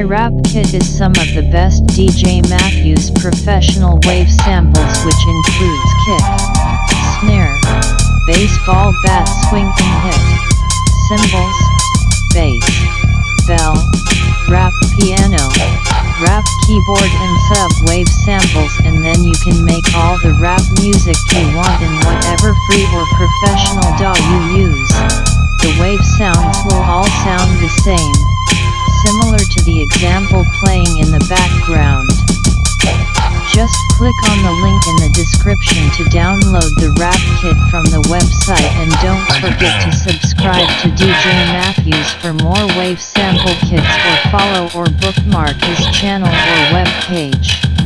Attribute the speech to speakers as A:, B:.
A: My rap Kit is some of the best DJ Matthews professional wave samples which includes kick, snare, baseball bat swing and hit, cymbals, bass, bell, rap piano, rap keyboard and sub-wave samples and then you can make all the rap music you want in whatever free or professional DAW you use. The wave sounds will all sound the same, similar to the example playing in the background. Just click on the link in the description to download the rap kit from the website and don't forget to subscribe to DJ Matthews for more wave sample kits or follow or bookmark his channel or web page.